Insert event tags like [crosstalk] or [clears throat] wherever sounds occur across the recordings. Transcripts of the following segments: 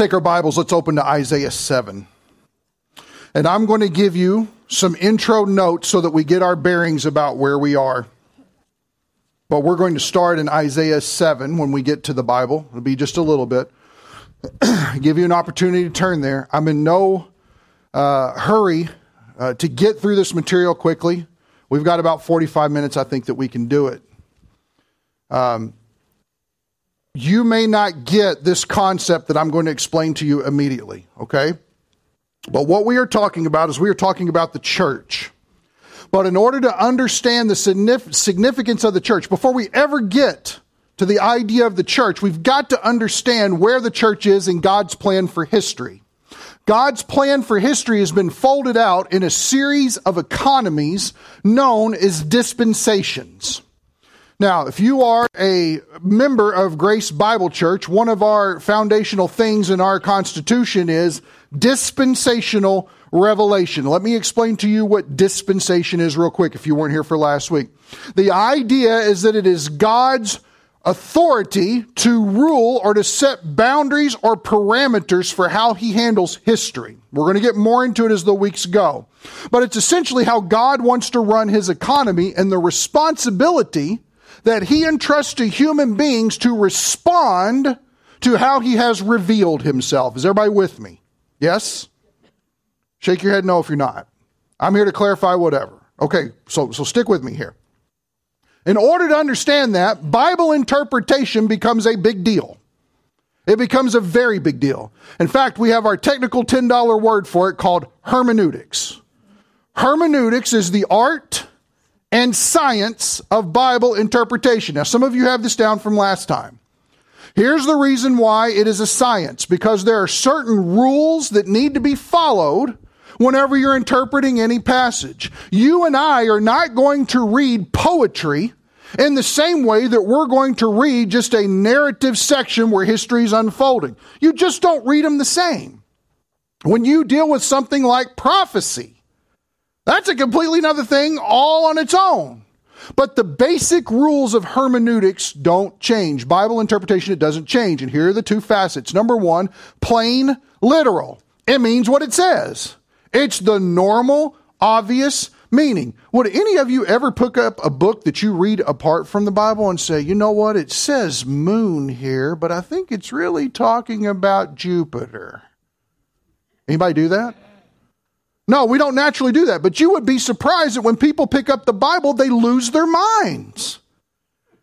take our Bibles, let's open to Isaiah 7. And I'm going to give you some intro notes so that we get our bearings about where we are. But we're going to start in Isaiah 7 when we get to the Bible. It'll be just a little bit. [clears throat] give you an opportunity to turn there. I'm in no uh, hurry uh, to get through this material quickly. We've got about 45 minutes, I think, that we can do it. Um, you may not get this concept that I'm going to explain to you immediately, okay? But what we are talking about is we are talking about the church. But in order to understand the significance of the church, before we ever get to the idea of the church, we've got to understand where the church is in God's plan for history. God's plan for history has been folded out in a series of economies known as dispensations. Now, if you are a member of Grace Bible Church, one of our foundational things in our Constitution is dispensational revelation. Let me explain to you what dispensation is real quick if you weren't here for last week. The idea is that it is God's authority to rule or to set boundaries or parameters for how he handles history. We're going to get more into it as the weeks go. But it's essentially how God wants to run his economy and the responsibility that he entrusts to human beings to respond to how he has revealed himself. Is everybody with me? Yes? Shake your head no if you're not. I'm here to clarify whatever. Okay, so, so stick with me here. In order to understand that, Bible interpretation becomes a big deal. It becomes a very big deal. In fact, we have our technical $10 word for it called hermeneutics. Hermeneutics is the art and science of Bible interpretation. Now, some of you have this down from last time. Here's the reason why it is a science because there are certain rules that need to be followed whenever you're interpreting any passage. You and I are not going to read poetry in the same way that we're going to read just a narrative section where history is unfolding. You just don't read them the same. When you deal with something like prophecy, that's a completely another thing all on its own. But the basic rules of hermeneutics don't change. Bible interpretation, it doesn't change. And here are the two facets. Number one, plain literal. It means what it says. It's the normal, obvious meaning. Would any of you ever pick up a book that you read apart from the Bible and say, you know what, it says moon here, but I think it's really talking about Jupiter? Anybody do that? No, we don't naturally do that. But you would be surprised that when people pick up the Bible, they lose their minds.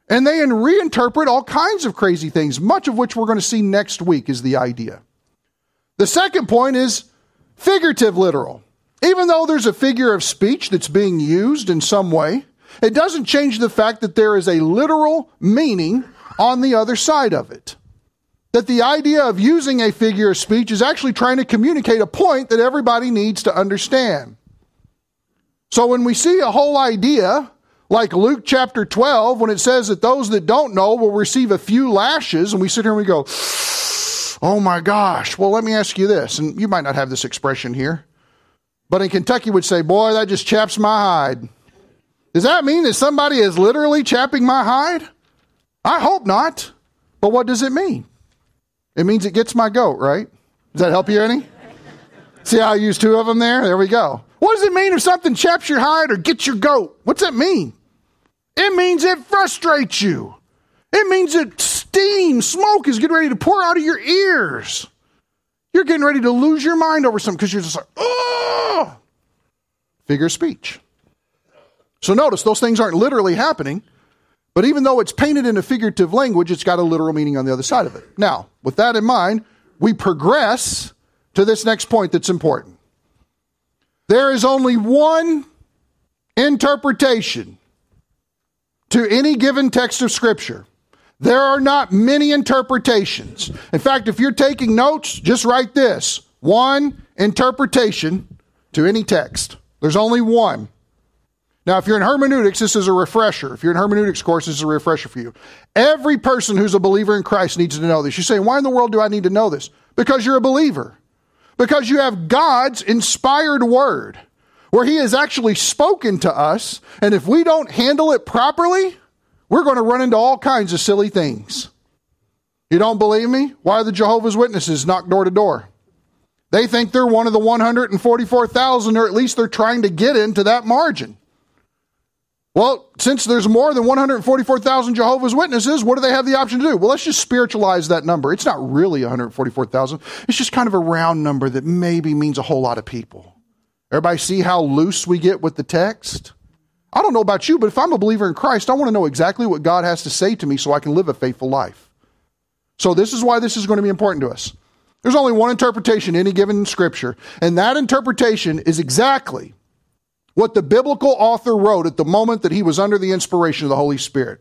And they reinterpret all kinds of crazy things, much of which we're going to see next week, is the idea. The second point is figurative literal. Even though there's a figure of speech that's being used in some way, it doesn't change the fact that there is a literal meaning on the other side of it that the idea of using a figure of speech is actually trying to communicate a point that everybody needs to understand. So when we see a whole idea, like Luke chapter 12, when it says that those that don't know will receive a few lashes, and we sit here and we go, oh my gosh. Well, let me ask you this, and you might not have this expression here, but in Kentucky would say, boy, that just chaps my hide. Does that mean that somebody is literally chapping my hide? I hope not. But what does it mean? It means it gets my goat, right? Does that help you any? See how I use two of them there? There we go. What does it mean if something chaps your hide or gets your goat? What's that mean? It means it frustrates you. It means that steam, smoke is getting ready to pour out of your ears. You're getting ready to lose your mind over something because you're just like, oh, figure speech. So notice those things aren't literally happening. But even though it's painted in a figurative language, it's got a literal meaning on the other side of it. Now, with that in mind, we progress to this next point that's important. There is only one interpretation to any given text of Scripture. There are not many interpretations. In fact, if you're taking notes, just write this one interpretation to any text. There's only one. Now, if you're in hermeneutics, this is a refresher. If you're in hermeneutics course, this is a refresher for you. Every person who's a believer in Christ needs to know this. You're saying, why in the world do I need to know this? Because you're a believer. Because you have God's inspired word where he has actually spoken to us. And if we don't handle it properly, we're going to run into all kinds of silly things. You don't believe me? Why the Jehovah's Witnesses knock door to door? They think they're one of the 144,000, or at least they're trying to get into that margin. Well, since there's more than 144,000 Jehovah's Witnesses, what do they have the option to do? Well, let's just spiritualize that number. It's not really 144,000. It's just kind of a round number that maybe means a whole lot of people. Everybody see how loose we get with the text? I don't know about you, but if I'm a believer in Christ, I want to know exactly what God has to say to me so I can live a faithful life. So this is why this is going to be important to us. There's only one interpretation in any given scripture, and that interpretation is exactly what the biblical author wrote at the moment that he was under the inspiration of the Holy Spirit.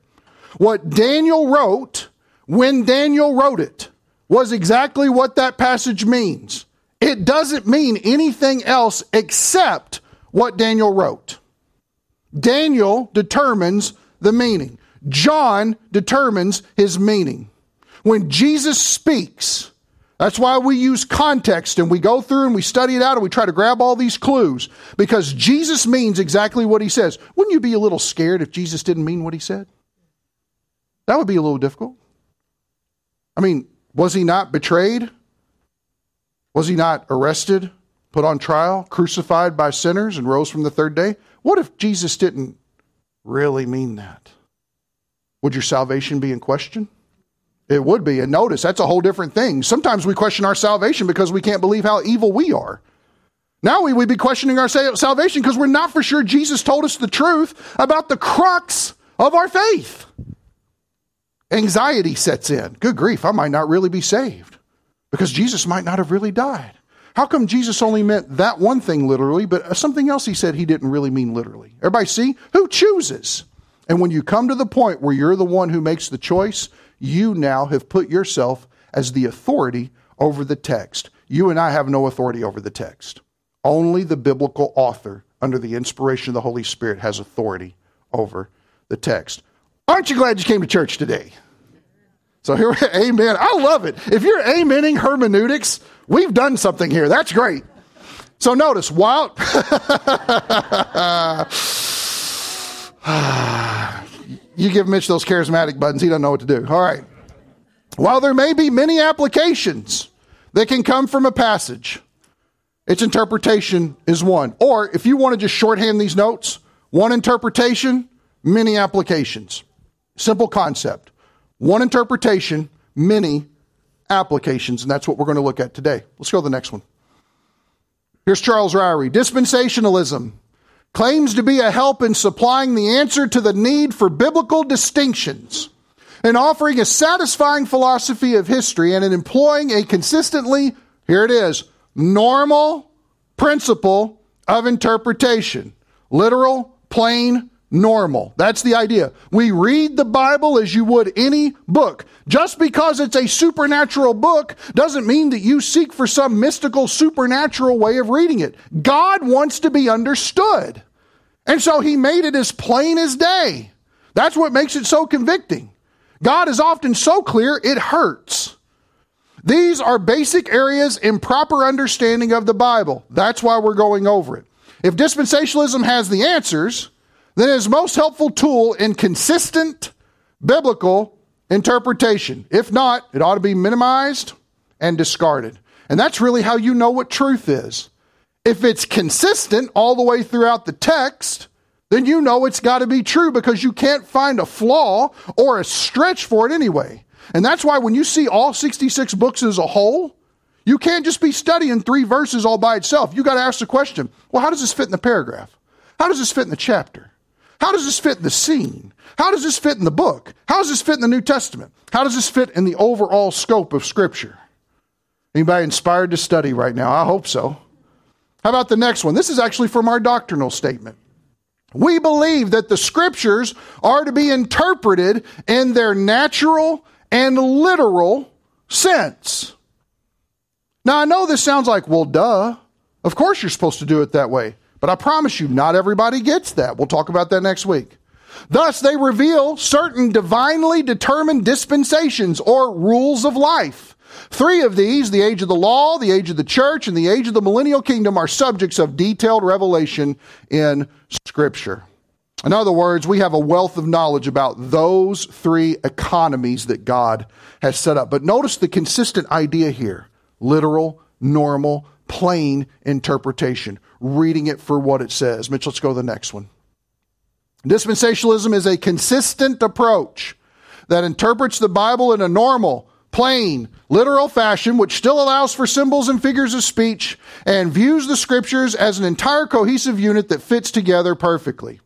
What Daniel wrote when Daniel wrote it was exactly what that passage means. It doesn't mean anything else except what Daniel wrote. Daniel determines the meaning. John determines his meaning. When Jesus speaks, that's why we use context and we go through and we study it out and we try to grab all these clues because Jesus means exactly what he says. Wouldn't you be a little scared if Jesus didn't mean what he said? That would be a little difficult. I mean, was he not betrayed? Was he not arrested, put on trial, crucified by sinners, and rose from the third day? What if Jesus didn't really mean that? Would your salvation be in question? It would be. And notice, that's a whole different thing. Sometimes we question our salvation because we can't believe how evil we are. Now we would be questioning our salvation because we're not for sure Jesus told us the truth about the crux of our faith. Anxiety sets in. Good grief, I might not really be saved because Jesus might not have really died. How come Jesus only meant that one thing literally, but something else he said he didn't really mean literally? Everybody see? Who chooses? And when you come to the point where you're the one who makes the choice, you now have put yourself as the authority over the text. You and I have no authority over the text. Only the biblical author, under the inspiration of the Holy Spirit, has authority over the text. Aren't you glad you came to church today? So here, amen. I love it. If you're amening hermeneutics, we've done something here. That's great. So notice, while You give Mitch those charismatic buttons, he doesn't know what to do. All right. While there may be many applications that can come from a passage, its interpretation is one. Or if you want to just shorthand these notes, one interpretation, many applications. Simple concept. One interpretation, many applications, and that's what we're going to look at today. Let's go to the next one. Here's Charles Ryrie. Dispensationalism claims to be a help in supplying the answer to the need for biblical distinctions and offering a satisfying philosophy of history and in employing a consistently, here it is, normal principle of interpretation. Literal, plain, normal. That's the idea. We read the Bible as you would any book. Just because it's a supernatural book doesn't mean that you seek for some mystical supernatural way of reading it. God wants to be understood. And so he made it as plain as day. That's what makes it so convicting. God is often so clear, it hurts. These are basic areas in proper understanding of the Bible. That's why we're going over it. If dispensationalism has the answers, then it's most helpful tool in consistent biblical interpretation. If not, it ought to be minimized and discarded. And that's really how you know what truth is. If it's consistent all the way throughout the text, then you know it's got to be true because you can't find a flaw or a stretch for it anyway. And that's why when you see all 66 books as a whole, you can't just be studying three verses all by itself. You got to ask the question well, how does this fit in the paragraph? How does this fit in the chapter? How does this fit in the scene? How does this fit in the book? How does this fit in the New Testament? How does this fit in the overall scope of Scripture? Anybody inspired to study right now? I hope so. How about the next one? This is actually from our doctrinal statement. We believe that the scriptures are to be interpreted in their natural and literal sense. Now, I know this sounds like, well, duh. Of course you're supposed to do it that way. But I promise you, not everybody gets that. We'll talk about that next week. Thus, they reveal certain divinely determined dispensations or rules of life Three of these, the age of the law, the age of the church, and the age of the millennial kingdom, are subjects of detailed revelation in Scripture. In other words, we have a wealth of knowledge about those three economies that God has set up. But notice the consistent idea here literal, normal, plain interpretation, reading it for what it says. Mitch, let's go to the next one. Dispensationalism is a consistent approach that interprets the Bible in a normal, plain, literal fashion, which still allows for symbols and figures of speech, and views the scriptures as an entire cohesive unit that fits together perfectly.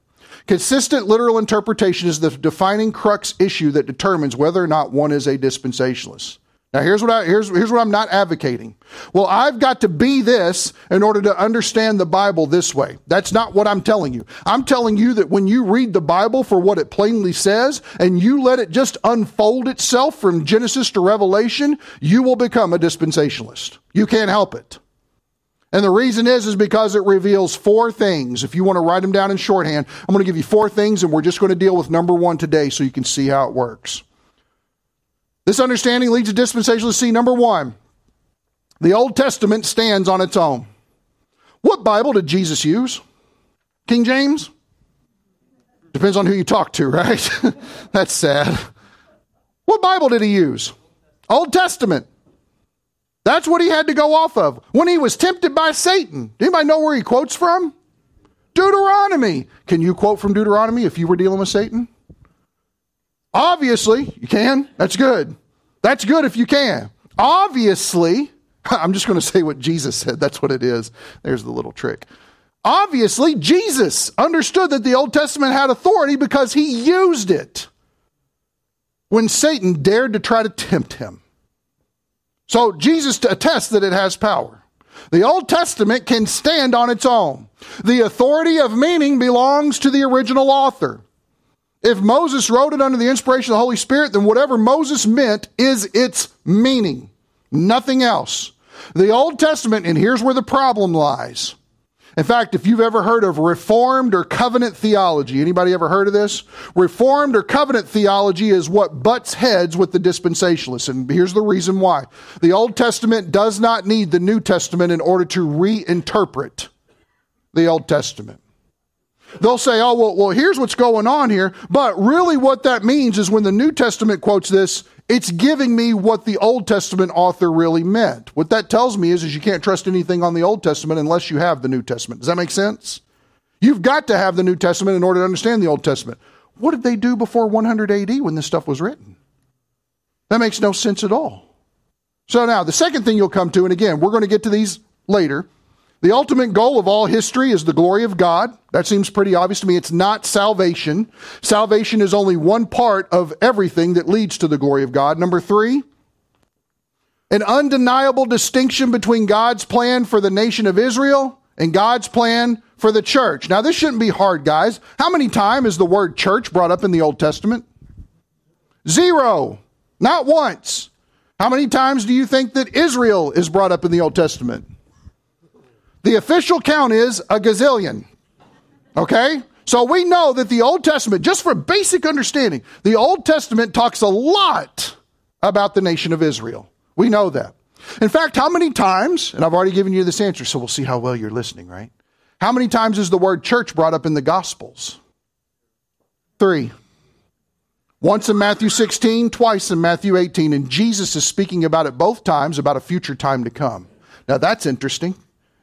Consistent literal interpretation is the defining crux issue that determines whether or not one is a dispensationalist. Now here's what I, here's, here's what I'm not advocating. Well, I've got to be this in order to understand the Bible this way. That's not what I'm telling you. I'm telling you that when you read the Bible for what it plainly says and you let it just unfold itself from Genesis to Revelation, you will become a dispensationalist. You can't help it. And the reason is, is because it reveals four things. If you want to write them down in shorthand, I'm going to give you four things and we're just going to deal with number one today so you can see how it works. This understanding leads to dispensationalists see number one, the Old Testament stands on its own. What Bible did Jesus use? King James? Depends on who you talk to, right? [laughs] That's sad. What Bible did he use? Old Testament. That's what he had to go off of when he was tempted by Satan. Anybody know where he quotes from? Deuteronomy. Can you quote from Deuteronomy if you were dealing with Satan? Obviously, you can. That's good. That's good if you can. Obviously, [laughs] I'm just going to say what Jesus said. That's what it is. There's the little trick. Obviously, Jesus understood that the Old Testament had authority because he used it when Satan dared to try to tempt him. So Jesus attests that it has power. The Old Testament can stand on its own. The authority of meaning belongs to the original author. If Moses wrote it under the inspiration of the Holy Spirit, then whatever Moses meant is its meaning. Nothing else. The Old Testament, and here's where the problem lies. In fact, if you've ever heard of Reformed or covenant theology, anybody ever heard of this? Reformed or covenant theology is what butts heads with the dispensationalists. And here's the reason why. The Old Testament does not need the New Testament in order to reinterpret the Old Testament. They'll say, oh, well, well, here's what's going on here. But really, what that means is when the New Testament quotes this, it's giving me what the Old Testament author really meant. What that tells me is, is you can't trust anything on the Old Testament unless you have the New Testament. Does that make sense? You've got to have the New Testament in order to understand the Old Testament. What did they do before 100 AD when this stuff was written? That makes no sense at all. So now, the second thing you'll come to, and again, we're going to get to these later. The ultimate goal of all history is the glory of God. That seems pretty obvious to me. It's not salvation. Salvation is only one part of everything that leads to the glory of God. Number three, an undeniable distinction between God's plan for the nation of Israel and God's plan for the church. Now, this shouldn't be hard, guys. How many times is the word church brought up in the Old Testament? Zero. Not once. How many times do you think that Israel is brought up in the Old Testament? The official count is a gazillion. Okay? So we know that the Old Testament, just for basic understanding, the Old Testament talks a lot about the nation of Israel. We know that. In fact, how many times, and I've already given you this answer, so we'll see how well you're listening, right? How many times is the word church brought up in the Gospels? Three. Once in Matthew 16, twice in Matthew 18, and Jesus is speaking about it both times about a future time to come. Now that's interesting.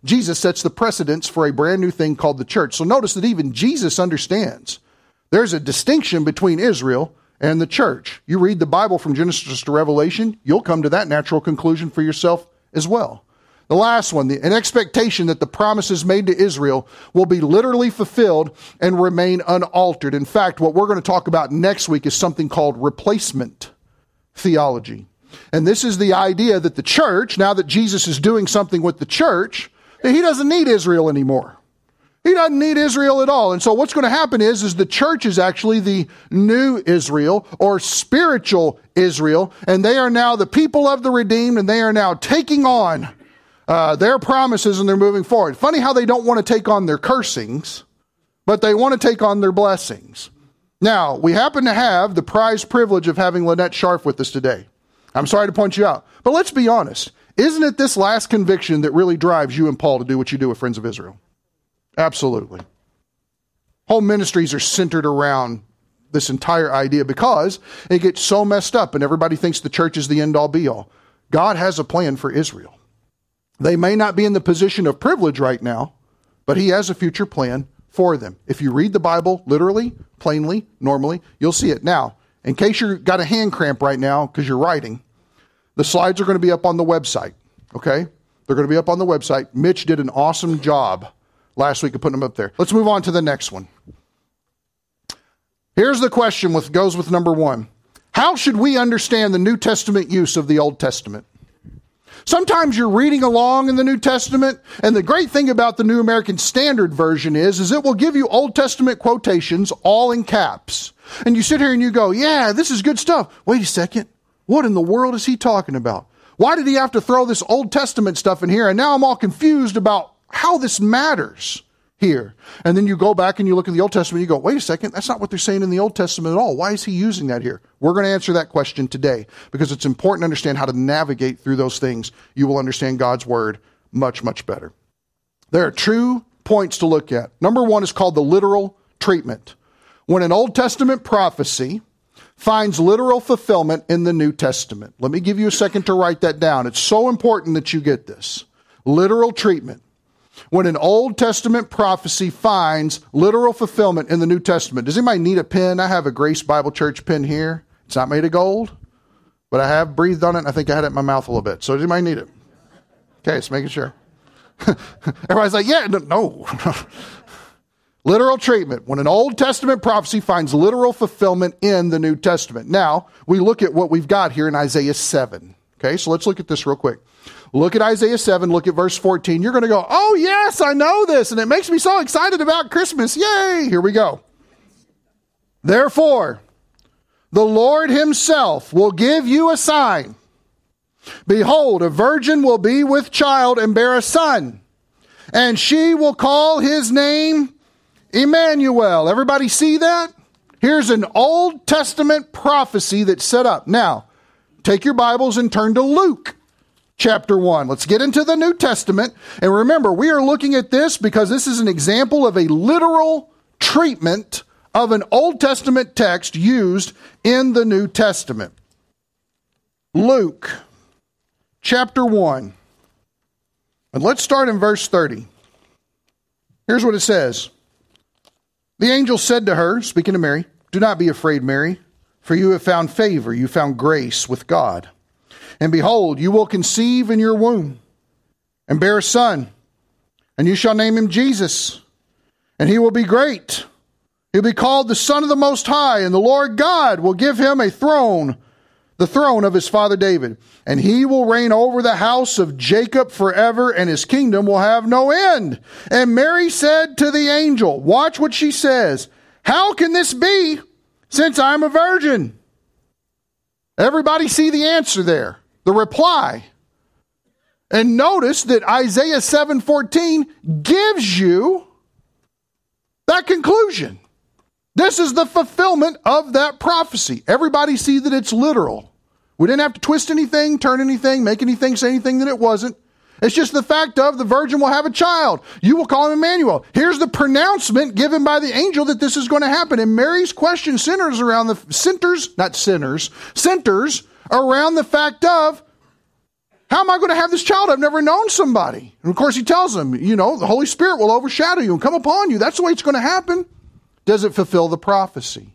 Jesus sets the precedence for a brand new thing called the church. So notice that even Jesus understands there's a distinction between Israel and the church. You read the Bible from Genesis to Revelation, you'll come to that natural conclusion for yourself as well. The last one, the, an expectation that the promises made to Israel will be literally fulfilled and remain unaltered. In fact, what we're going to talk about next week is something called replacement theology. And this is the idea that the church, now that Jesus is doing something with the church, he doesn't need Israel anymore. He doesn't need Israel at all. And so what's going to happen is, is the church is actually the new Israel or spiritual Israel. And they are now the people of the redeemed and they are now taking on uh, their promises and they're moving forward. Funny how they don't want to take on their cursings, but they want to take on their blessings. Now, we happen to have the prized privilege of having Lynette Sharf with us today. I'm sorry to point you out, but let's be honest. Isn't it this last conviction that really drives you and Paul to do what you do with Friends of Israel? Absolutely. Whole ministries are centered around this entire idea because it gets so messed up and everybody thinks the church is the end all be all. God has a plan for Israel. They may not be in the position of privilege right now, but He has a future plan for them. If you read the Bible literally, plainly, normally, you'll see it. Now, in case you've got a hand cramp right now because you're writing, the slides are going to be up on the website. Okay? They're going to be up on the website. Mitch did an awesome job last week of putting them up there. Let's move on to the next one. Here's the question with goes with number 1. How should we understand the New Testament use of the Old Testament? Sometimes you're reading along in the New Testament, and the great thing about the New American Standard Version is, is it will give you Old Testament quotations all in caps. And you sit here and you go, yeah, this is good stuff. Wait a second. What in the world is he talking about? Why did he have to throw this Old Testament stuff in here? And now I'm all confused about how this matters here. And then you go back and you look at the Old Testament, you go, wait a second, that's not what they're saying in the Old Testament at all. Why is he using that here? We're going to answer that question today because it's important to understand how to navigate through those things. You will understand God's word much, much better. There are two points to look at. Number one is called the literal treatment. When an Old Testament prophecy finds literal fulfillment in the New Testament. Let me give you a second to write that down. It's so important that you get this. Literal treatment when an Old Testament prophecy finds literal fulfillment in the New Testament. Does anybody need a pen? I have a Grace Bible Church pen here. It's not made of gold, but I have breathed on it. I think I had it in my mouth a little bit. So does anybody need it? Okay, just making sure. [laughs] Everybody's like, yeah, no. [laughs] literal treatment. When an Old Testament prophecy finds literal fulfillment in the New Testament. Now, we look at what we've got here in Isaiah 7. Okay, so let's look at this real quick. Look at Isaiah 7, look at verse 14. You're going to go, oh, yes, I know this, and it makes me so excited about Christmas. Yay! Here we go. Therefore, the Lord Himself will give you a sign. Behold, a virgin will be with child and bear a son, and she will call his name Emmanuel. Everybody see that? Here's an Old Testament prophecy that's set up. Now, take your Bibles and turn to Luke chapter 1. Let's get into the New Testament. And remember, we are looking at this because this is an example of a literal treatment of an Old Testament text used in the New Testament. Luke chapter 1. And let's start in verse 30. Here's what it says The angel said to her, speaking to Mary, Do not be afraid, Mary, for you have found favor, you found grace with God. And behold, you will conceive in your womb and bear a son, and you shall name him Jesus. And he will be great. He'll be called the Son of the Most High, and the Lord God will give him a throne, the throne of his father David. And he will reign over the house of Jacob forever, and his kingdom will have no end. And Mary said to the angel, Watch what she says. How can this be, since I'm a virgin? Everybody see the answer there the reply. And notice that Isaiah 7:14 gives you that conclusion. This is the fulfillment of that prophecy. Everybody see that it's literal. We didn't have to twist anything, turn anything, make anything say anything that it wasn't. It's just the fact of the virgin will have a child. You will call him Emmanuel. Here's the pronouncement given by the angel that this is going to happen. And Mary's question centers around the centers, not sinners, centers around the fact of how am I going to have this child? I've never known somebody. And of course, he tells them, you know, the Holy Spirit will overshadow you and come upon you. That's the way it's going to happen. Does it fulfill the prophecy?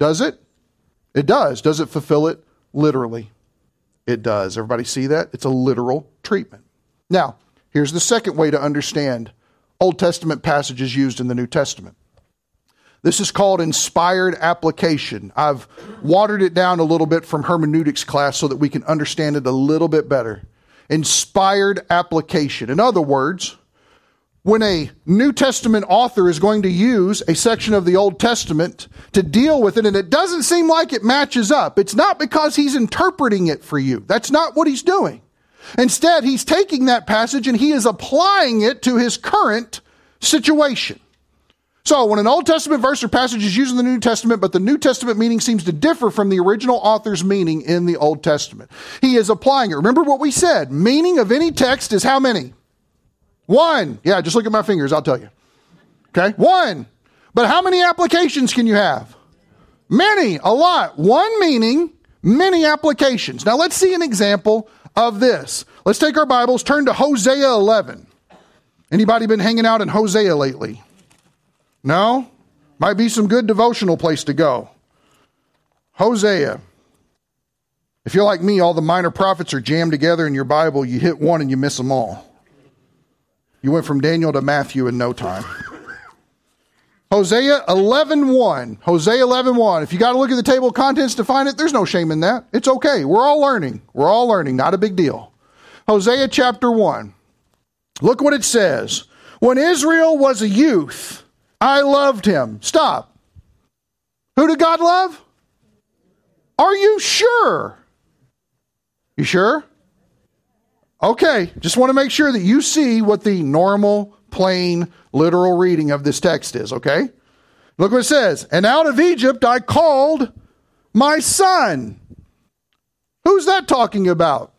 Does it? It does. Does it fulfill it literally? It does. Everybody see that? It's a literal treatment. Now, here's the second way to understand Old Testament passages used in the New Testament. This is called inspired application. I've watered it down a little bit from hermeneutics class so that we can understand it a little bit better. Inspired application. In other words, when a New Testament author is going to use a section of the Old Testament to deal with it and it doesn't seem like it matches up, it's not because he's interpreting it for you. That's not what he's doing. Instead, he's taking that passage and he is applying it to his current situation. So, when an Old Testament verse or passage is used in the New Testament, but the New Testament meaning seems to differ from the original author's meaning in the Old Testament, he is applying it. Remember what we said meaning of any text is how many? One. Yeah, just look at my fingers, I'll tell you. Okay? One. But how many applications can you have? Many, a lot. One meaning, many applications. Now let's see an example of this. Let's take our Bibles, turn to Hosea 11. Anybody been hanging out in Hosea lately? No? Might be some good devotional place to go. Hosea. If you're like me, all the minor prophets are jammed together in your Bible. You hit one and you miss them all. You went from Daniel to Matthew in no time. Hosea 11.1. Hosea 11.1. If you got to look at the table of contents to find it, there's no shame in that. It's okay. We're all learning. We're all learning. Not a big deal. Hosea chapter 1. Look what it says. When Israel was a youth, I loved him. Stop. Who did God love? Are you sure? You sure? Okay, just want to make sure that you see what the normal, plain, literal reading of this text is, okay? Look what it says. And out of Egypt I called my son. Who's that talking about?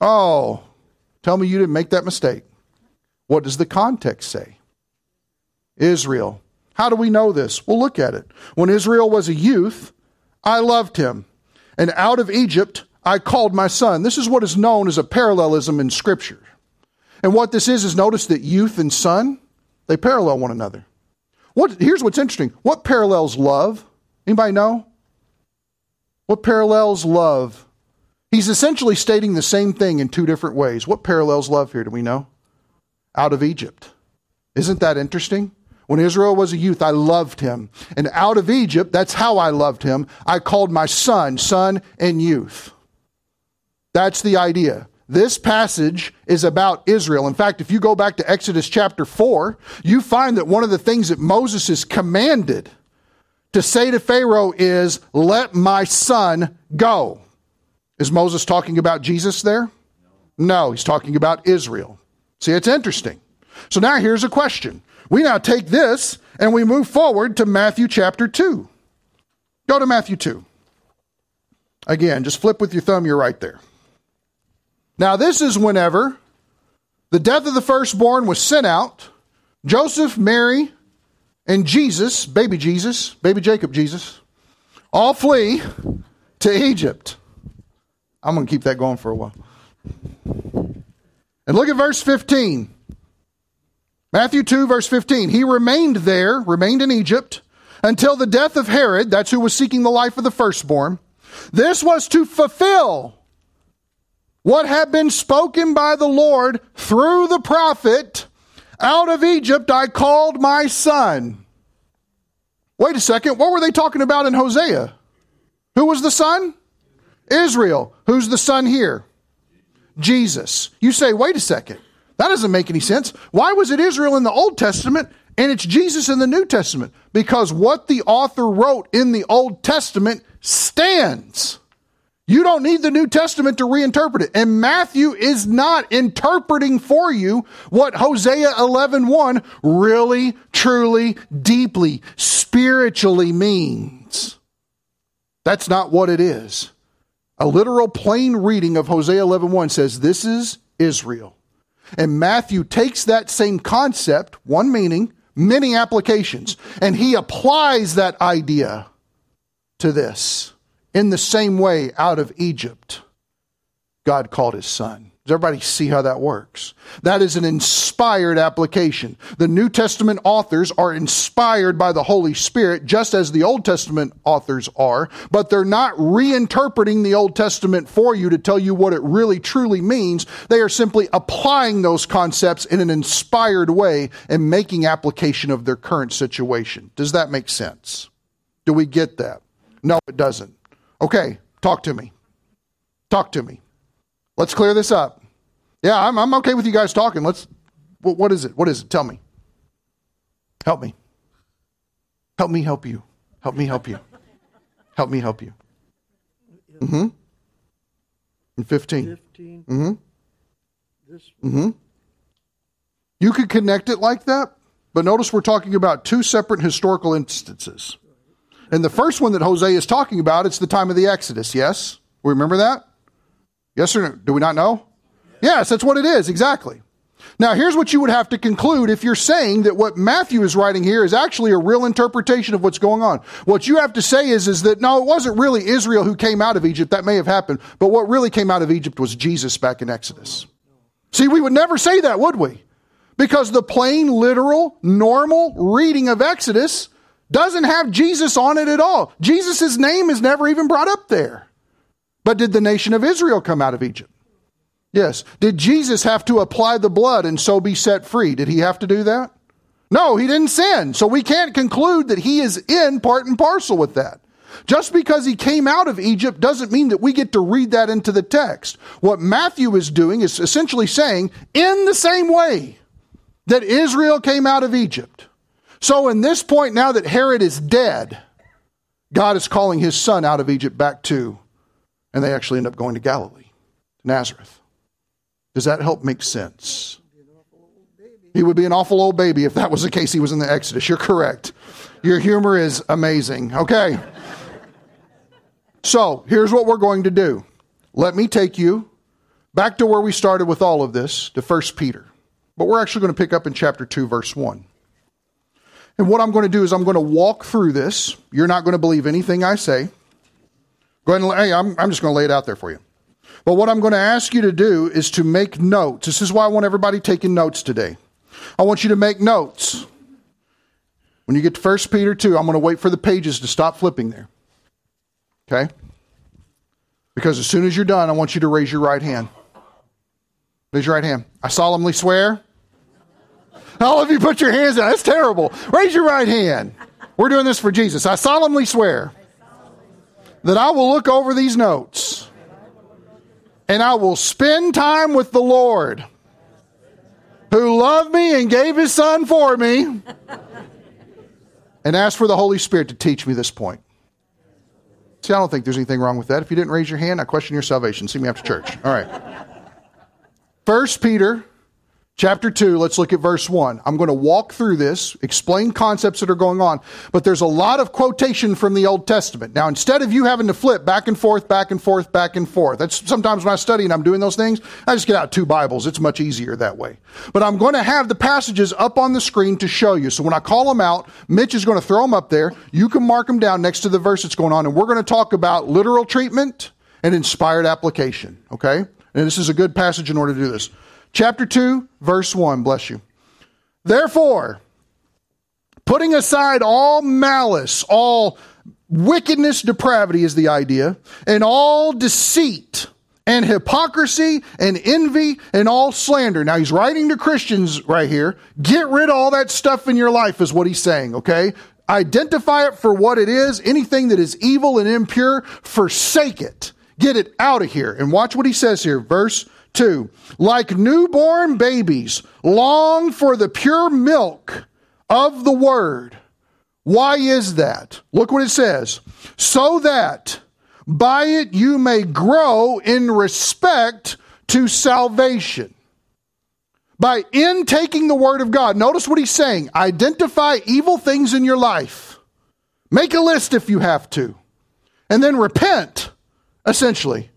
Oh, tell me you didn't make that mistake. What does the context say? Israel. How do we know this? Well, look at it. When Israel was a youth, I loved him. And out of Egypt I called my son. This is what is known as a parallelism in Scripture. And what this is is notice that youth and son, they parallel one another. What, here's what's interesting. What parallels love? Anybody know? What parallels love? He's essentially stating the same thing in two different ways. What parallels love here? Do we know? Out of Egypt. Isn't that interesting? When Israel was a youth, I loved him. And out of Egypt, that's how I loved him. I called my son, son and youth. That's the idea. This passage is about Israel. In fact, if you go back to Exodus chapter 4, you find that one of the things that Moses is commanded to say to Pharaoh is, Let my son go. Is Moses talking about Jesus there? No, he's talking about Israel. See, it's interesting. So now here's a question. We now take this and we move forward to Matthew chapter 2. Go to Matthew 2. Again, just flip with your thumb, you're right there. Now, this is whenever the death of the firstborn was sent out. Joseph, Mary, and Jesus, baby Jesus, baby Jacob Jesus, all flee to Egypt. I'm going to keep that going for a while. And look at verse 15. Matthew 2, verse 15. He remained there, remained in Egypt, until the death of Herod, that's who was seeking the life of the firstborn. This was to fulfill what had been spoken by the Lord through the prophet out of Egypt I called my son. Wait a second, what were they talking about in Hosea? Who was the son? Israel. Who's the son here? Jesus. You say, wait a second, that doesn't make any sense. Why was it Israel in the Old Testament and it's Jesus in the New Testament? Because what the author wrote in the Old Testament stands. You don't need the New Testament to reinterpret it. And Matthew is not interpreting for you what Hosea 11:1 really, truly, deeply, spiritually means. That's not what it is. A literal plain reading of Hosea 11:1 says this is Israel. And Matthew takes that same concept, one meaning, many applications, and he applies that idea to this in the same way out of Egypt, God called his son. Does everybody see how that works? That is an inspired application. The New Testament authors are inspired by the Holy Spirit, just as the Old Testament authors are, but they're not reinterpreting the Old Testament for you to tell you what it really truly means. They are simply applying those concepts in an inspired way and making application of their current situation. Does that make sense? Do we get that? No, it doesn't. Okay, talk to me. Talk to me. Let's clear this up. Yeah, I'm, I'm okay with you guys talking. Let's, what is it? What is it? Tell me. Help me. Help me help you. Help me help you. Help me help you. Mm-hmm. And 15. 15. Mm-hmm. This mm-hmm. You could connect it like that, but notice we're talking about two separate historical instances. And the first one that Hosea is talking about, it's the time of the Exodus, yes? We remember that? Yes or no? Do we not know? Yes, that's what it is, exactly. Now, here's what you would have to conclude if you're saying that what Matthew is writing here is actually a real interpretation of what's going on. What you have to say is, is that no, it wasn't really Israel who came out of Egypt. That may have happened. But what really came out of Egypt was Jesus back in Exodus. See, we would never say that, would we? Because the plain, literal, normal reading of Exodus doesn't have Jesus on it at all. Jesus' name is never even brought up there. But did the nation of Israel come out of Egypt? Yes. Did Jesus have to apply the blood and so be set free? Did he have to do that? No, he didn't sin. So we can't conclude that he is in part and parcel with that. Just because he came out of Egypt doesn't mean that we get to read that into the text. What Matthew is doing is essentially saying, in the same way that Israel came out of Egypt. So, in this point, now that Herod is dead, God is calling his son out of Egypt back to, and they actually end up going to Galilee, to Nazareth. Does that help make sense? He would be an awful old baby if that was the case he was in the Exodus. You're correct. Your humor is amazing. Okay. So here's what we're going to do. Let me take you back to where we started with all of this, to 1 Peter. But we're actually going to pick up in chapter 2, verse 1. And what I'm going to do is I'm going to walk through this. You're not going to believe anything I say. Go ahead and, hey, I'm, I'm just going to lay it out there for you. But what I'm going to ask you to do is to make notes. This is why I want everybody taking notes today. I want you to make notes. When you get to 1 Peter 2, I'm going to wait for the pages to stop flipping there. Okay? Because as soon as you're done, I want you to raise your right hand. Raise your right hand. I solemnly swear. Oh, All of you put your hands down. That's terrible. Raise your right hand. We're doing this for Jesus. I solemnly swear that I will look over these notes and I will spend time with the Lord who loved me and gave his son for me and ask for the Holy Spirit to teach me this point. See, I don't think there's anything wrong with that. If you didn't raise your hand, I question your salvation. See me after church. All right. First Peter chapter 2, let's look at verse 1. I'm going to walk through this, explain concepts that are going on, but there's a lot of quotation from the Old Testament. Now, instead of you having to flip back and forth, back and forth, back and forth, that's sometimes when I study and I'm doing those things, I just get out two Bibles. It's much easier that way. But I'm going to have the passages up on the screen to show you. So when I call them out, Mitch is going to throw them up there. You can mark them down next to the verse that's going on, and we're going to talk about literal treatment and inspired application, okay? And this is a good passage in order to do this. Chapter 2, verse 1, bless you. Therefore, putting aside all malice, all wickedness, depravity is the idea, and all deceit and hypocrisy and envy and all slander. Now he's writing to Christians right here. Get rid of all that stuff in your life is what he's saying, okay? Identify it for what it is. Anything that is evil and impure, forsake it. Get it out of here. And watch what he says here. Verse 2. Like newborn babies, long for the pure milk of the word. Why is that? Look what it says. So that by it you may grow in respect to salvation. By intaking the word of God. Notice what he's saying. Identify evil things in your life. Make a list if you have to. And then repent, essentially.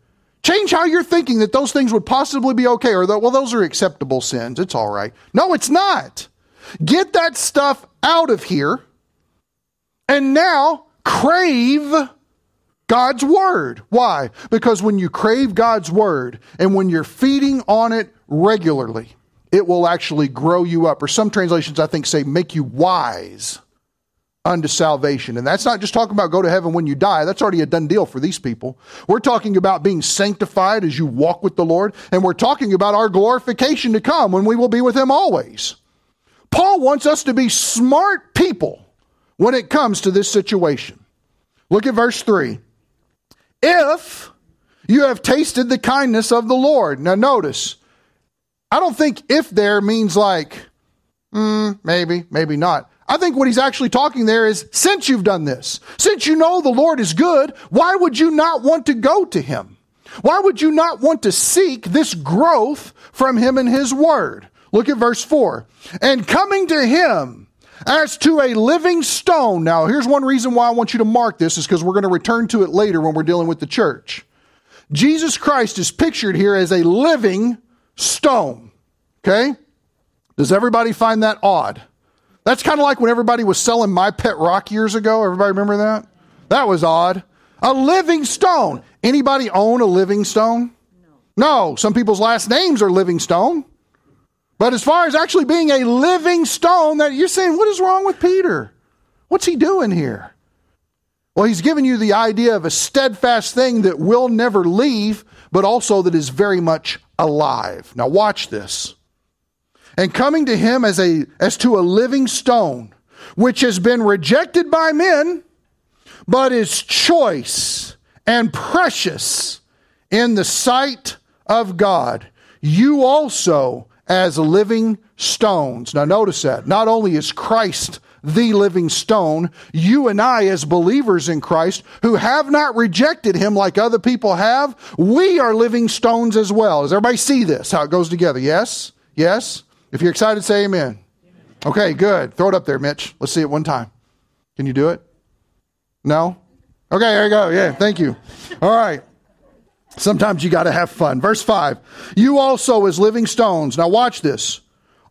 Change how you're thinking that those things would possibly be okay or that, well, those are acceptable sins. It's all right. No, it's not. Get that stuff out of here and now crave God's word. Why? Because when you crave God's word and when you're feeding on it regularly, it will actually grow you up. Or some translations, I think, say make you wise unto salvation. And that's not just talking about go to heaven when you die. That's already a done deal for these people. We're talking about being sanctified as you walk with the Lord. And we're talking about our glorification to come when we will be with Him always. Paul wants us to be smart people when it comes to this situation. Look at verse 3. If you have tasted the kindness of the Lord. Now, notice, I don't think if there means like, mm, maybe, maybe not. I think what he's actually talking there is since you've done this, since you know the Lord is good, why would you not want to go to him? Why would you not want to seek this growth from him and his word? Look at verse 4. And coming to him as to a living stone. Now, here's one reason why I want you to mark this is because we're going to return to it later when we're dealing with the church. Jesus Christ is pictured here as a living stone. Okay? Does everybody find that odd? That's kind of like when everybody was selling my pet rock years ago. Everybody remember that? That was odd. A living stone. Anybody own a living stone? No. no. Some people's last names are Livingstone. But as far as actually being a living stone, that you're saying, what is wrong with Peter? What's he doing here? Well, he's giving you the idea of a steadfast thing that will never leave, but also that is very much alive. Now watch this. And coming to him as a as to a living stone, which has been rejected by men, but is choice and precious in the sight of God. You also as living stones. Now notice that. Not only is Christ the living stone, you and I as believers in Christ who have not rejected him like other people have, we are living stones as well. Does everybody see this? How it goes together? Yes? Yes? If you're excited, say amen. Okay, good. Throw it up there, Mitch. Let's see it one time. Can you do it? No? Okay, there you go. Yeah, thank you. All right. Sometimes you got to have fun. Verse 5 You also, as living stones, now watch this,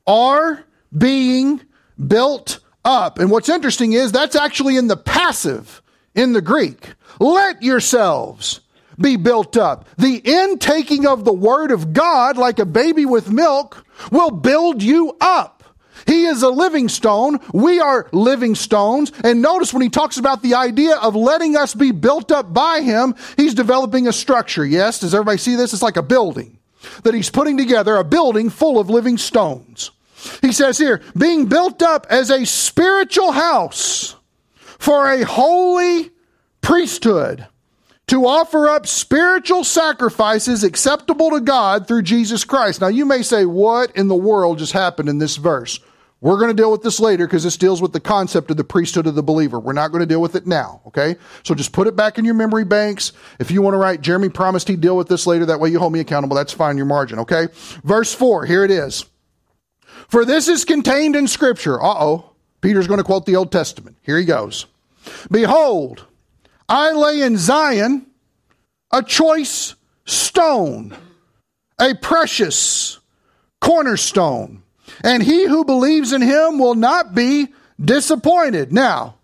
are being built up. And what's interesting is that's actually in the passive in the Greek. Let yourselves be built up. The intaking of the word of God, like a baby with milk, will build you up. He is a living stone. We are living stones. And notice when he talks about the idea of letting us be built up by him, he's developing a structure. Yes? Does everybody see this? It's like a building that he's putting together, a building full of living stones. He says here, being built up as a spiritual house for a holy priesthood to offer up spiritual sacrifices acceptable to God through Jesus Christ. Now you may say, what in the world just happened in this verse? We're going to deal with this later because this deals with the concept of the priesthood of the believer. We're not going to deal with it now, okay? So just put it back in your memory banks. If you want to write, Jeremy promised he'd deal with this later. That way you hold me accountable. That's fine, your margin, okay? Verse 4, here it is. For this is contained in Scripture. Uh oh. Peter's going to quote the Old Testament. Here he goes. Behold, I lay in Zion a choice stone, a precious cornerstone, and he who believes in him will not be disappointed. Now,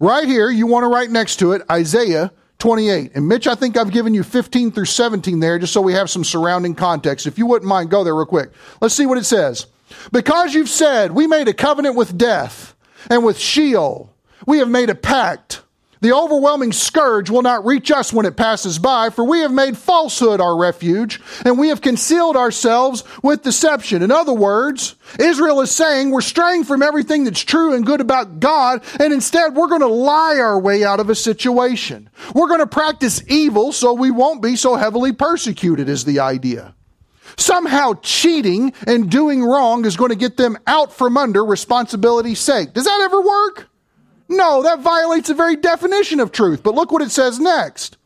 right here, you want to write next to it Isaiah 28. And Mitch, I think I've given you 15 through 17 there just so we have some surrounding context. If you wouldn't mind, go there real quick. Let's see what it says. Because you've said, We made a covenant with death and with Sheol, we have made a pact. The overwhelming scourge will not reach us when it passes by, for we have made falsehood our refuge, and we have concealed ourselves with deception. In other words, Israel is saying we're straying from everything that's true and good about God, and instead we're going to lie our way out of a situation. We're going to practice evil so we won't be so heavily persecuted, is the idea. Somehow cheating and doing wrong is going to get them out from under responsibility's sake. Does that ever work? No, that violates the very definition of truth. But look what it says next.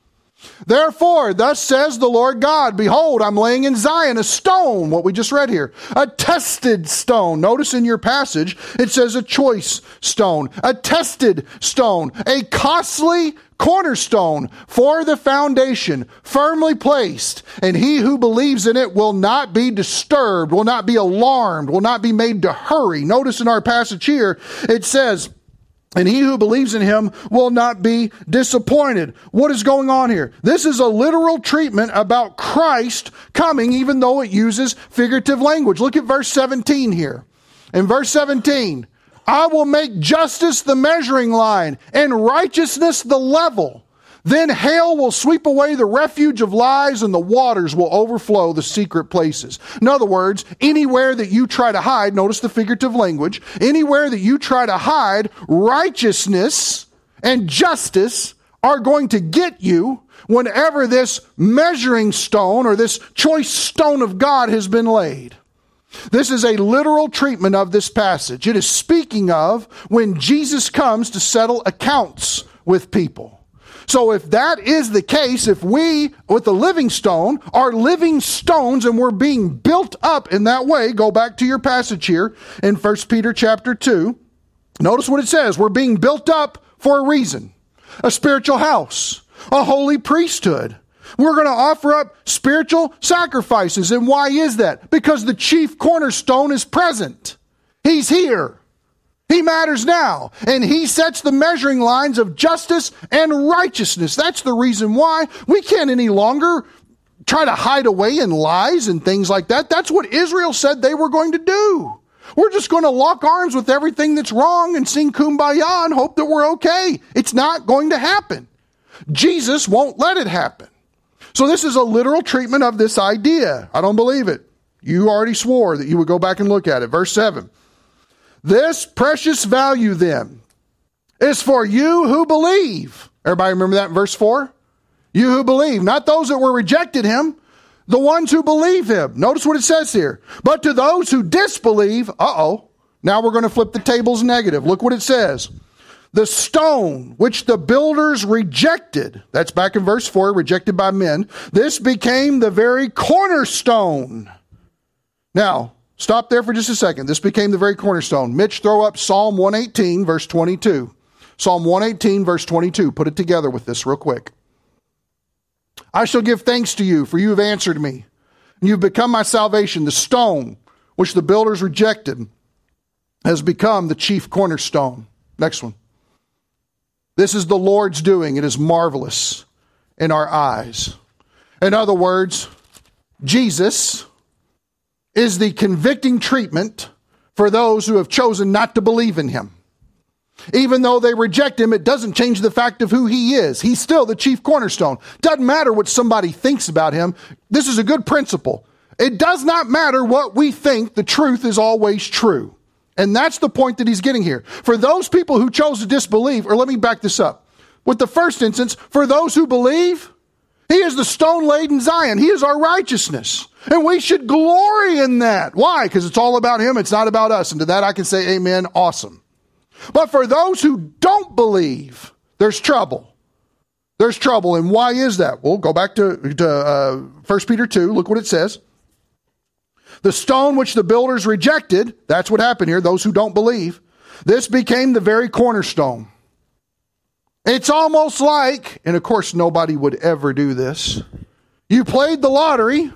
Therefore, thus says the Lord God, Behold, I'm laying in Zion a stone, what we just read here, a tested stone. Notice in your passage, it says a choice stone, a tested stone, a costly cornerstone for the foundation, firmly placed, and he who believes in it will not be disturbed, will not be alarmed, will not be made to hurry. Notice in our passage here, it says, and he who believes in him will not be disappointed. What is going on here? This is a literal treatment about Christ coming, even though it uses figurative language. Look at verse 17 here. In verse 17, I will make justice the measuring line and righteousness the level. Then hail will sweep away the refuge of lies and the waters will overflow the secret places. In other words, anywhere that you try to hide, notice the figurative language, anywhere that you try to hide, righteousness and justice are going to get you whenever this measuring stone or this choice stone of God has been laid. This is a literal treatment of this passage. It is speaking of when Jesus comes to settle accounts with people. So if that is the case, if we with the living stone are living stones and we're being built up in that way, go back to your passage here in 1 Peter chapter 2. Notice what it says. We're being built up for a reason. A spiritual house, a holy priesthood. We're going to offer up spiritual sacrifices. And why is that? Because the chief cornerstone is present. He's here. He matters now. And he sets the measuring lines of justice and righteousness. That's the reason why we can't any longer try to hide away in lies and things like that. That's what Israel said they were going to do. We're just going to lock arms with everything that's wrong and sing kumbaya and hope that we're okay. It's not going to happen. Jesus won't let it happen. So this is a literal treatment of this idea. I don't believe it. You already swore that you would go back and look at it. Verse 7. This precious value then is for you who believe. Everybody remember that in verse 4? You who believe, not those that were rejected him, the ones who believe him. Notice what it says here. But to those who disbelieve, uh oh, now we're going to flip the tables negative. Look what it says. The stone which the builders rejected, that's back in verse 4, rejected by men, this became the very cornerstone. Now, stop there for just a second. This became the very cornerstone. Mitch, throw up Psalm 118, verse 22. Psalm 118, verse 22. Put it together with this real quick. I shall give thanks to you, for you have answered me. And you've become my salvation. The stone which the builders rejected has become the chief cornerstone. Next one. This is the Lord's doing. It is marvelous in our eyes. In other words, Jesus is the convicting treatment for those who have chosen not to believe in him. Even though they reject him, it doesn't change the fact of who he is. He's still the chief cornerstone. Doesn't matter what somebody thinks about him. This is a good principle. It does not matter what we think, the truth is always true. And that's the point that he's getting here. For those people who chose to disbelieve, or let me back this up. With the first instance, for those who believe, he is the stone laid in Zion. He is our righteousness. And we should glory in that. Why? Because it's all about him. It's not about us. And to that I can say amen. Awesome. But for those who don't believe, there's trouble. There's trouble. And why is that? Well, go back to, to uh, 1 Peter 2. Look what it says. The stone which the builders rejected, that's what happened here, those who don't believe, this became the very cornerstone. It's almost like, and of course nobody would ever do this, you played the lottery,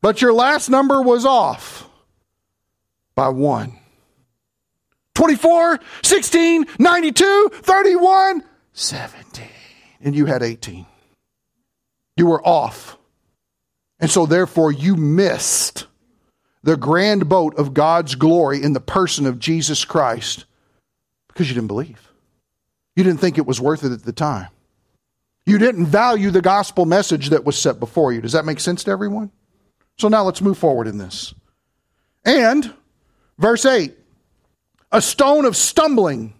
but your last number was off by one. 24, 16, 92, 31, 17. And you had 18. You were off. And so, therefore, you missed the grand boat of God's glory in the person of Jesus Christ because you didn't believe. You didn't think it was worth it at the time. You didn't value the gospel message that was set before you. Does that make sense to everyone? So now let's move forward in this. And, verse 8 a stone of stumbling,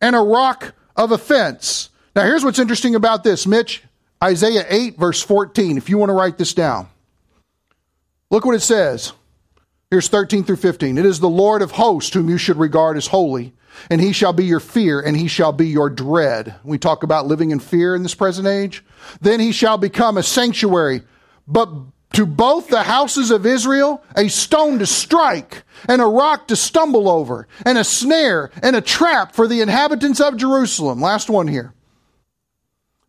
and a rock of offense. Now, here's what's interesting about this, Mitch. Isaiah 8, verse 14, if you want to write this down. Look what it says. Here's 13 through 15. It is the Lord of hosts whom you should regard as holy, and he shall be your fear, and he shall be your dread. We talk about living in fear in this present age. Then he shall become a sanctuary, but to both the houses of Israel a stone to strike, and a rock to stumble over, and a snare and a trap for the inhabitants of Jerusalem. Last one here.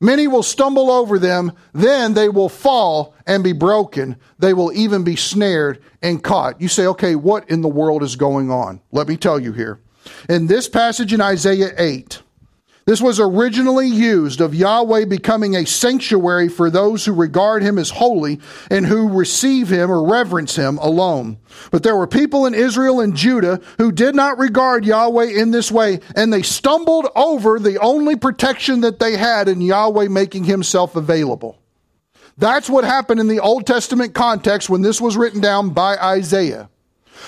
Many will stumble over them, then they will fall and be broken. They will even be snared and caught. You say, okay, what in the world is going on? Let me tell you here. In this passage in Isaiah 8, this was originally used of Yahweh becoming a sanctuary for those who regard him as holy and who receive him or reverence him alone. But there were people in Israel and Judah who did not regard Yahweh in this way, and they stumbled over the only protection that they had in Yahweh making himself available. That's what happened in the Old Testament context when this was written down by Isaiah.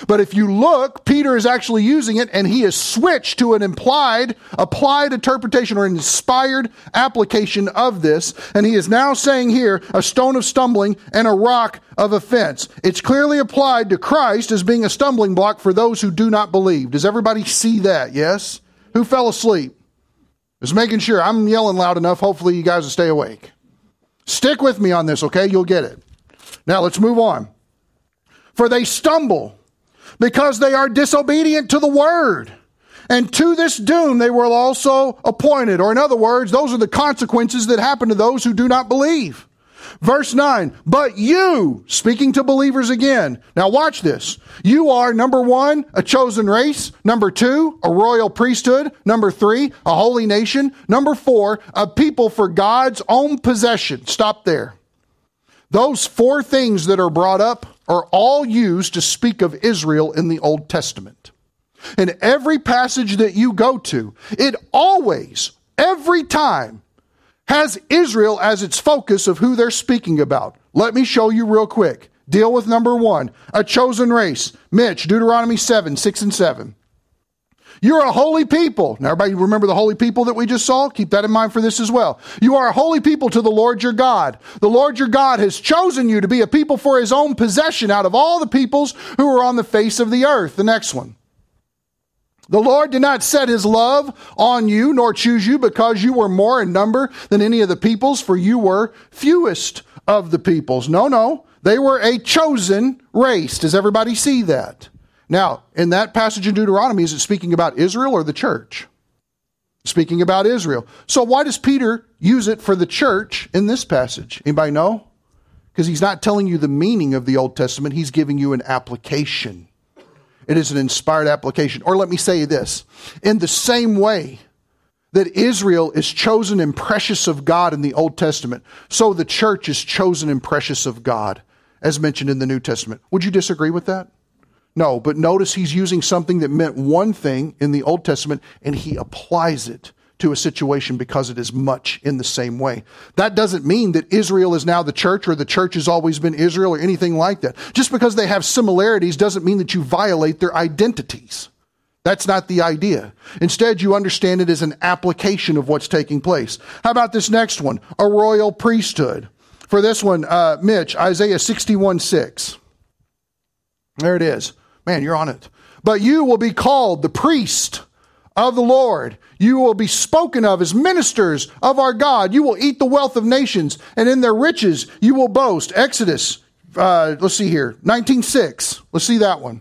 But if you look, Peter is actually using it and he has switched to an implied, applied interpretation or inspired application of this. And he is now saying here a stone of stumbling and a rock of offense. It's clearly applied to Christ as being a stumbling block for those who do not believe. Does everybody see that? Yes? Who fell asleep? Just making sure. I'm yelling loud enough. Hopefully you guys will stay awake. Stick with me on this, okay? You'll get it. Now let's move on. For they stumble because they are disobedient to the word. And to this doom they were also appointed. Or in other words, those are the consequences that happen to those who do not believe. Verse 9, but you, speaking to believers again. Now watch this. You are number one, a chosen race. Number two, a royal priesthood. Number three, a holy nation. Number four, a people for God's own possession. Stop there. Those four things that are brought up are all used to speak of Israel in the Old Testament. In every passage that you go to, it always, every time, has Israel as its focus of who they're speaking about. Let me show you real quick. Deal with number one, a chosen race. Mitch, Deuteronomy 7, 6 and 7. You're a holy people. Now, everybody remember the holy people that we just saw? Keep that in mind for this as well. You are a holy people to the Lord your God. The Lord your God has chosen you to be a people for his own possession out of all the peoples who are on the face of the earth. The next one. The Lord did not set his love on you, nor choose you because you were more in number than any of the peoples, for you were fewest of the peoples. No, no. They were a chosen race. Does everybody see that? Now, in that passage in Deuteronomy, is it speaking about Israel or the church? Speaking about Israel. So why does Peter use it for the church in this passage? Anybody know? Because he's not telling you the meaning of the Old Testament, he's giving you an application. It is an inspired application. Or let me say this in the same way that Israel is chosen and precious of God in the Old Testament, so the church is chosen and precious of God, as mentioned in the New Testament. Would you disagree with that? No, but notice he's using something that meant one thing in the Old Testament and he applies it to a situation because it is much in the same way. That doesn't mean that Israel is now the church or the church has always been Israel or anything like that. Just because they have similarities doesn't mean that you violate their identities. That's not the idea. Instead, you understand it as an application of what's taking place. How about this next one? A royal priesthood. For this one, uh, Mitch, Isaiah 61 6. There it is. Man, you're on it. But you will be called the priest of the Lord. You will be spoken of as ministers of our God. You will eat the wealth of nations, and in their riches you will boast. Exodus, uh, let's see here, 19.6. Let's see that one.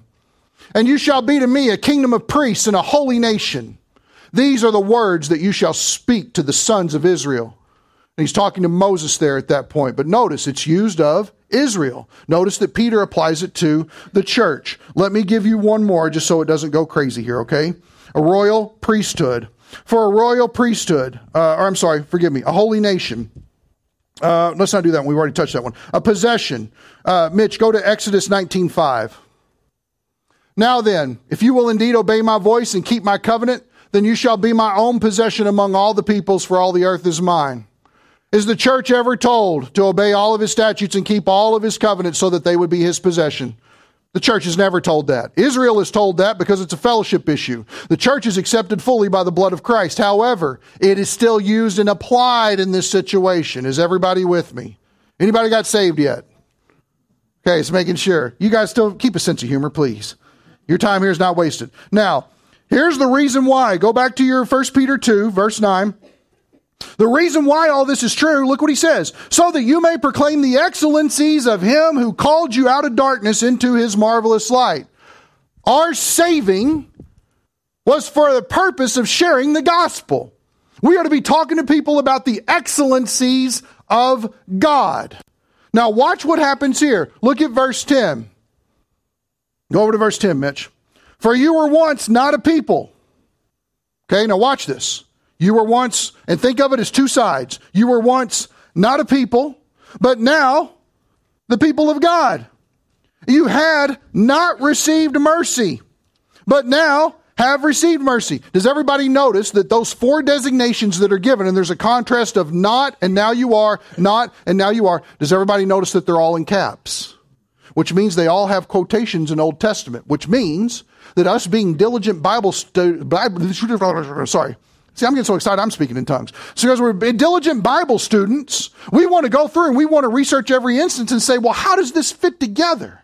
And you shall be to me a kingdom of priests and a holy nation. These are the words that you shall speak to the sons of Israel. And he's talking to Moses there at that point. But notice it's used of Israel. Notice that Peter applies it to the church. Let me give you one more just so it doesn't go crazy here, okay? a royal priesthood. For a royal priesthood, uh, or I'm sorry, forgive me, a holy nation. Uh, let's not do that one. We've already touched that one. A possession. Uh, Mitch, go to Exodus 19.5. Now then, if you will indeed obey my voice and keep my covenant, then you shall be my own possession among all the peoples, for all the earth is mine. Is the church ever told to obey all of his statutes and keep all of his covenants so that they would be his possession? The church is never told that. Israel is told that because it's a fellowship issue. The church is accepted fully by the blood of Christ. However, it is still used and applied in this situation. Is everybody with me? Anybody got saved yet? Okay, it's making sure. You guys still keep a sense of humor, please. Your time here is not wasted. Now, here's the reason why. Go back to your 1 Peter 2, verse 9. The reason why all this is true, look what he says. So that you may proclaim the excellencies of him who called you out of darkness into his marvelous light. Our saving was for the purpose of sharing the gospel. We are to be talking to people about the excellencies of God. Now, watch what happens here. Look at verse 10. Go over to verse 10, Mitch. For you were once not a people. Okay, now watch this. You were once, and think of it as two sides. You were once not a people, but now the people of God. You had not received mercy, but now have received mercy. Does everybody notice that those four designations that are given, and there's a contrast of not and now you are, not and now you are, does everybody notice that they're all in caps? Which means they all have quotations in Old Testament, which means that us being diligent Bible, stu- Bible [laughs] sorry, See, I'm getting so excited, I'm speaking in tongues. So, because we're diligent Bible students, we want to go through and we want to research every instance and say, well, how does this fit together?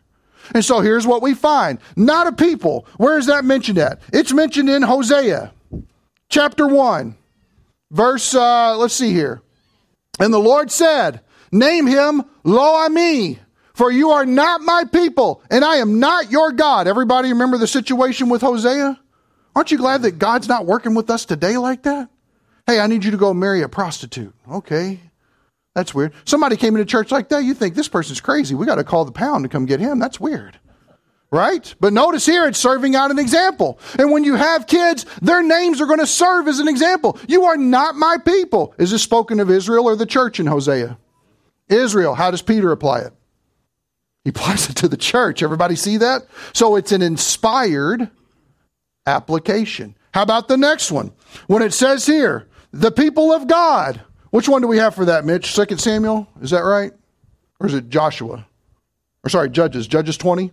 And so here's what we find. Not a people. Where is that mentioned at? It's mentioned in Hosea, chapter 1, verse, uh, let's see here. And the Lord said, Name him Lo Ammi, for you are not my people, and I am not your God. Everybody remember the situation with Hosea? Aren't you glad that God's not working with us today like that? Hey, I need you to go marry a prostitute. Okay. That's weird. Somebody came into church like that, you think this person's crazy. We got to call the pound to come get him. That's weird. Right? But notice here it's serving out an example. And when you have kids, their names are going to serve as an example. You are not my people. Is this spoken of Israel or the church in Hosea? Israel. How does Peter apply it? He applies it to the church. Everybody see that? So it's an inspired application. How about the next one? When it says here, the people of God. Which one do we have for that, Mitch? Second Samuel? Is that right? Or is it Joshua? Or sorry, Judges. Judges 20?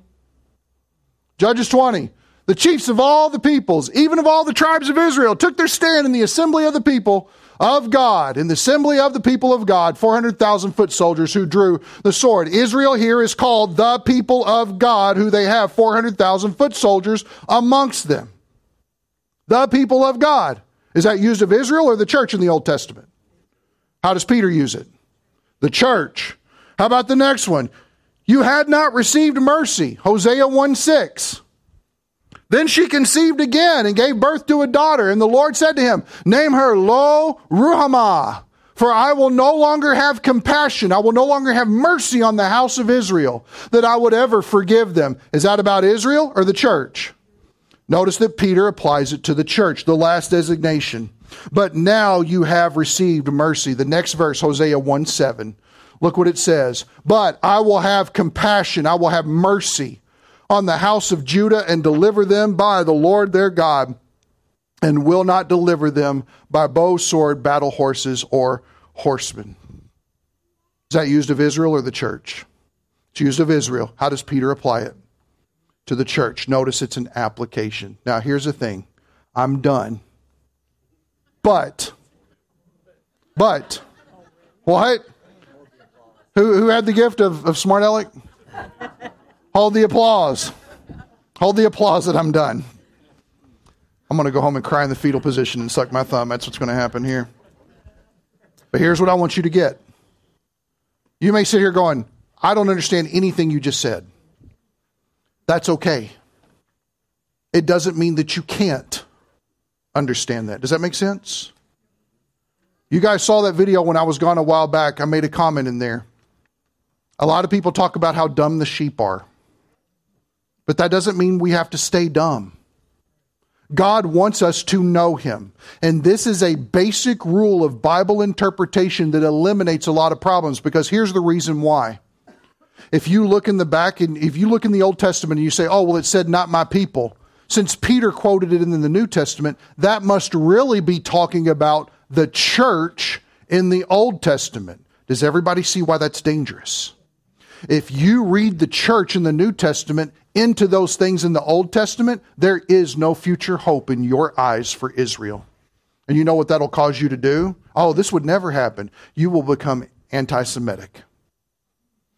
Judges 20. The chiefs of all the peoples, even of all the tribes of Israel, took their stand in the assembly of the people of God, in the assembly of the people of God, 400,000 foot soldiers who drew the sword. Israel here is called the people of God, who they have 400,000 foot soldiers amongst them. The people of God. Is that used of Israel or the church in the Old Testament? How does Peter use it? The church. How about the next one? You had not received mercy. Hosea 1 6. Then she conceived again and gave birth to a daughter. And the Lord said to him, Name her Lo Ruhamah, for I will no longer have compassion. I will no longer have mercy on the house of Israel, that I would ever forgive them. Is that about Israel or the church? Notice that Peter applies it to the church, the last designation. But now you have received mercy. The next verse, Hosea 1 7. Look what it says. But I will have compassion, I will have mercy on the house of Judah and deliver them by the Lord their God, and will not deliver them by bow, sword, battle horses, or horsemen. Is that used of Israel or the church? It's used of Israel. How does Peter apply it? To the church. Notice it's an application. Now, here's the thing I'm done. But, but, what? Who, who had the gift of, of smart aleck? Hold the applause. Hold the applause that I'm done. I'm going to go home and cry in the fetal position and suck my thumb. That's what's going to happen here. But here's what I want you to get. You may sit here going, I don't understand anything you just said. That's okay. It doesn't mean that you can't understand that. Does that make sense? You guys saw that video when I was gone a while back. I made a comment in there. A lot of people talk about how dumb the sheep are. But that doesn't mean we have to stay dumb. God wants us to know Him. And this is a basic rule of Bible interpretation that eliminates a lot of problems because here's the reason why. If you look in the back and if you look in the Old Testament and you say, oh, well, it said not my people, since Peter quoted it in the New Testament, that must really be talking about the church in the Old Testament. Does everybody see why that's dangerous? If you read the church in the New Testament into those things in the Old Testament, there is no future hope in your eyes for Israel. And you know what that'll cause you to do? Oh, this would never happen. You will become anti Semitic.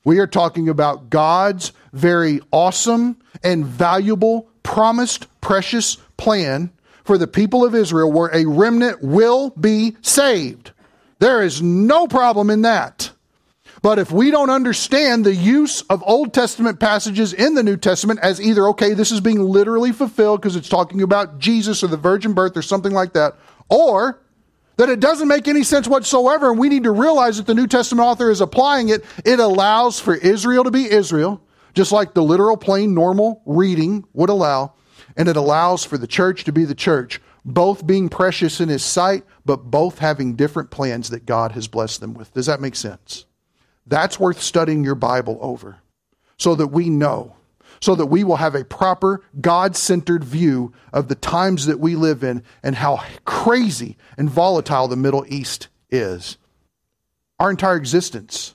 We are talking about God's very awesome and valuable, promised, precious plan for the people of Israel where a remnant will be saved. There is no problem in that. But if we don't understand the use of Old Testament passages in the New Testament as either, okay, this is being literally fulfilled because it's talking about Jesus or the virgin birth or something like that, or that it doesn't make any sense whatsoever, and we need to realize that the New Testament author is applying it, it allows for Israel to be Israel, just like the literal, plain, normal reading would allow, and it allows for the church to be the church, both being precious in his sight, but both having different plans that God has blessed them with. Does that make sense? That's worth studying your Bible over so that we know, so that we will have a proper God centered view of the times that we live in and how crazy and volatile the Middle East is. Our entire existence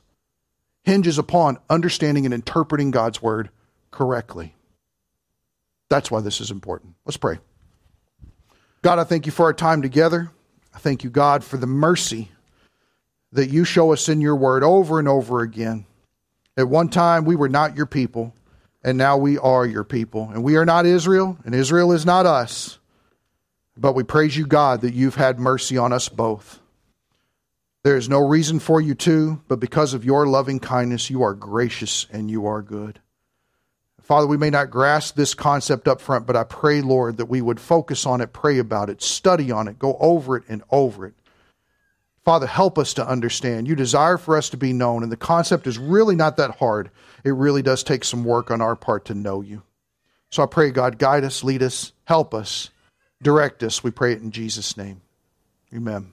hinges upon understanding and interpreting God's word correctly. That's why this is important. Let's pray. God, I thank you for our time together. I thank you, God, for the mercy that you show us in your word over and over again. At one time, we were not your people, and now we are your people. And we are not Israel, and Israel is not us. But we praise you, God, that you've had mercy on us both. There is no reason for you to, but because of your loving kindness, you are gracious and you are good. Father, we may not grasp this concept up front, but I pray, Lord, that we would focus on it, pray about it, study on it, go over it and over it Father, help us to understand. You desire for us to be known, and the concept is really not that hard. It really does take some work on our part to know you. So I pray, God, guide us, lead us, help us, direct us. We pray it in Jesus' name. Amen.